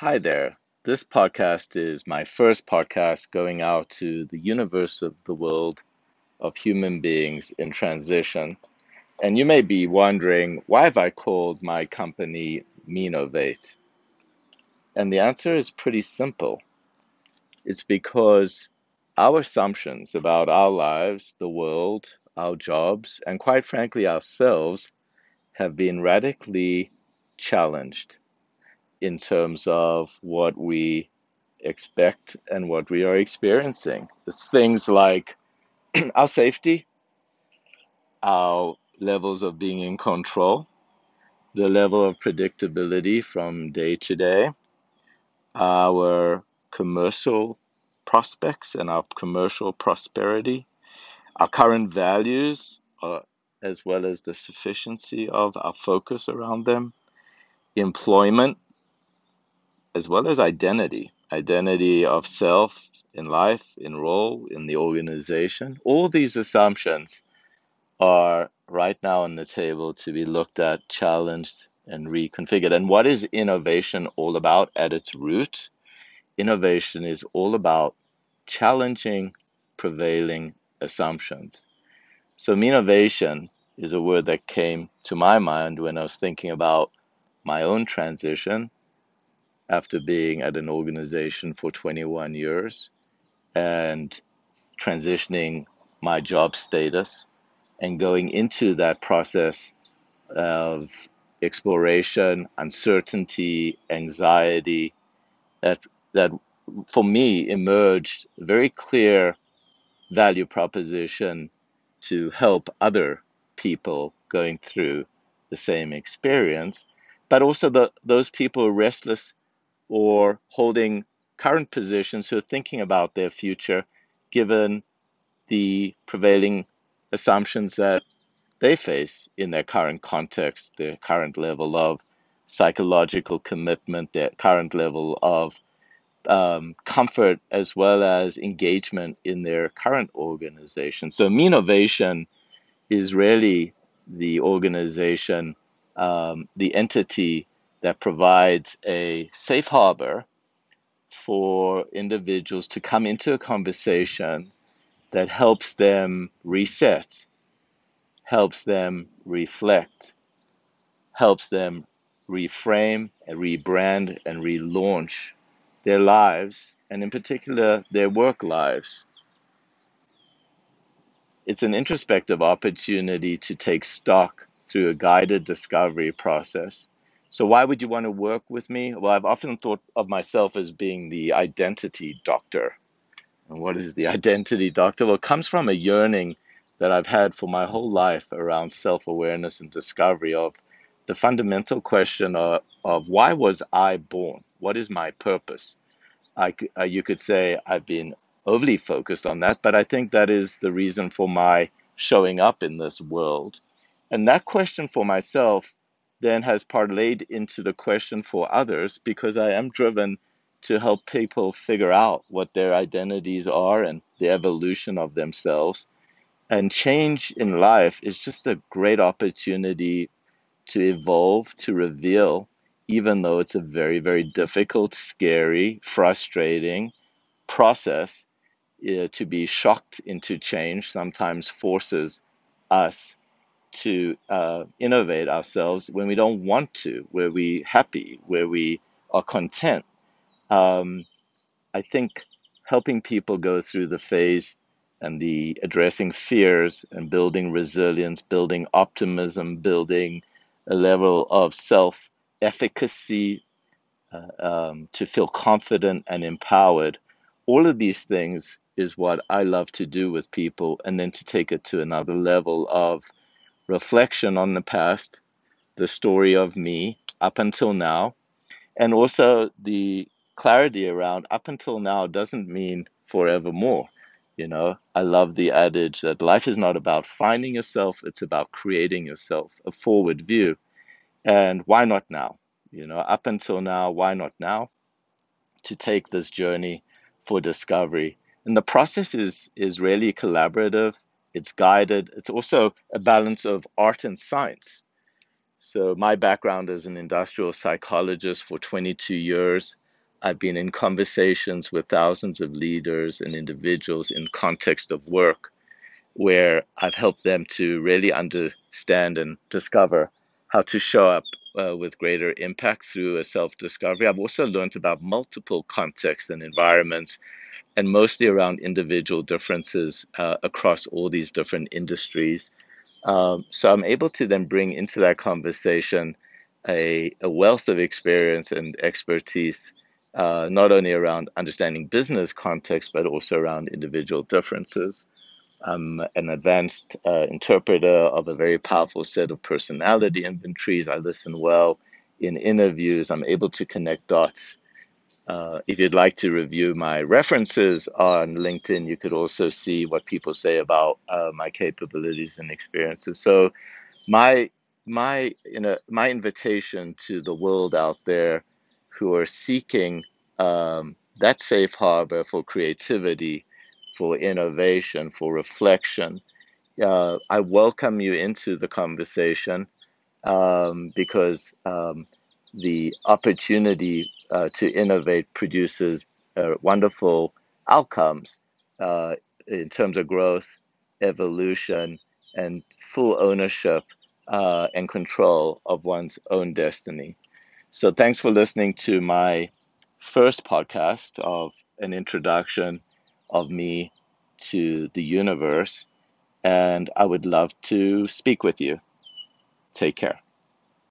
Hi there. This podcast is my first podcast going out to the universe of the world of human beings in transition. And you may be wondering, why have I called my company Minovate? And the answer is pretty simple. It's because our assumptions about our lives, the world, our jobs, and quite frankly, ourselves have been radically challenged in terms of what we expect and what we are experiencing. The things like our safety, our levels of being in control, the level of predictability from day to day, our commercial prospects and our commercial prosperity, our current values, uh, as well as the sufficiency of our focus around them, employment, as well as identity identity of self in life, in role, in the organization. All these assumptions are right now on the table to be looked at, challenged, and reconfigured. And what is innovation all about at its root? Innovation is all about challenging prevailing assumptions. So, innovation is a word that came to my mind when I was thinking about my own transition after being at an organization for 21 years and transitioning my job status and going into that process of exploration, uncertainty, anxiety, that that for me emerged very clear value proposition to help other people going through the same experience, but also the, those people restless or holding current positions who are thinking about their future given the prevailing assumptions that they face in their current context, their current level of psychological commitment, their current level of um, comfort, as well as engagement in their current organization. So, Meanovation is really the organization, um, the entity that provides a safe harbor for individuals to come into a conversation that helps them reset, helps them reflect, helps them reframe and rebrand and relaunch their lives, and in particular, their work lives. It's an introspective opportunity to take stock through a guided discovery process so why would you want to work with me? Well, I've often thought of myself as being the identity doctor. And what is the identity doctor? Well, it comes from a yearning that I've had for my whole life around self-awareness and discovery of the fundamental question of, of why was I born? What is my purpose? I, uh, you could say I've been overly focused on that, but I think that is the reason for my showing up in this world. And that question for myself then has parlayed into the question for others because I am driven to help people figure out what their identities are and the evolution of themselves. And change in life is just a great opportunity to evolve, to reveal, even though it's a very, very difficult, scary, frustrating process. Uh, to be shocked into change sometimes forces us to uh, innovate ourselves when we don't want to, where we happy, where we are content. Um, I think helping people go through the phase and the addressing fears and building resilience, building optimism, building a level of self efficacy uh, um, to feel confident and empowered. All of these things is what I love to do with people, and then to take it to another level of reflection on the past, the story of me up until now, and also the clarity around up until now doesn't mean forevermore. You know, I love the adage that life is not about finding yourself, it's about creating yourself, a forward view. And why not now? You know, up until now, why not now? To take this journey for discovery. And the process is is really collaborative it's guided. It's also a balance of art and science. So, my background as an industrial psychologist for 22 years, I've been in conversations with thousands of leaders and individuals in context of work where I've helped them to really understand and discover how to show up uh, with greater impact through a self discovery. I've also learned about multiple contexts and environments, and mostly around individual differences uh, across all these different industries. Um, so I'm able to then bring into that conversation a, a wealth of experience and expertise, uh, not only around understanding business context, but also around individual differences. I'm an advanced uh, interpreter of a very powerful set of personality inventories. I listen well in interviews. I'm able to connect dots. Uh, if you'd like to review my references on LinkedIn, you could also see what people say about uh, my capabilities and experiences. So, my my you know my invitation to the world out there who are seeking um, that safe harbor for creativity for innovation, for reflection. Uh, I welcome you into the conversation um, because um, the opportunity uh, to innovate produces uh, wonderful outcomes uh, in terms of growth, evolution, and full ownership uh, and control of one's own destiny. So, thanks for listening to my first podcast of an introduction of me to the universe. And I would love to speak with you. Take care.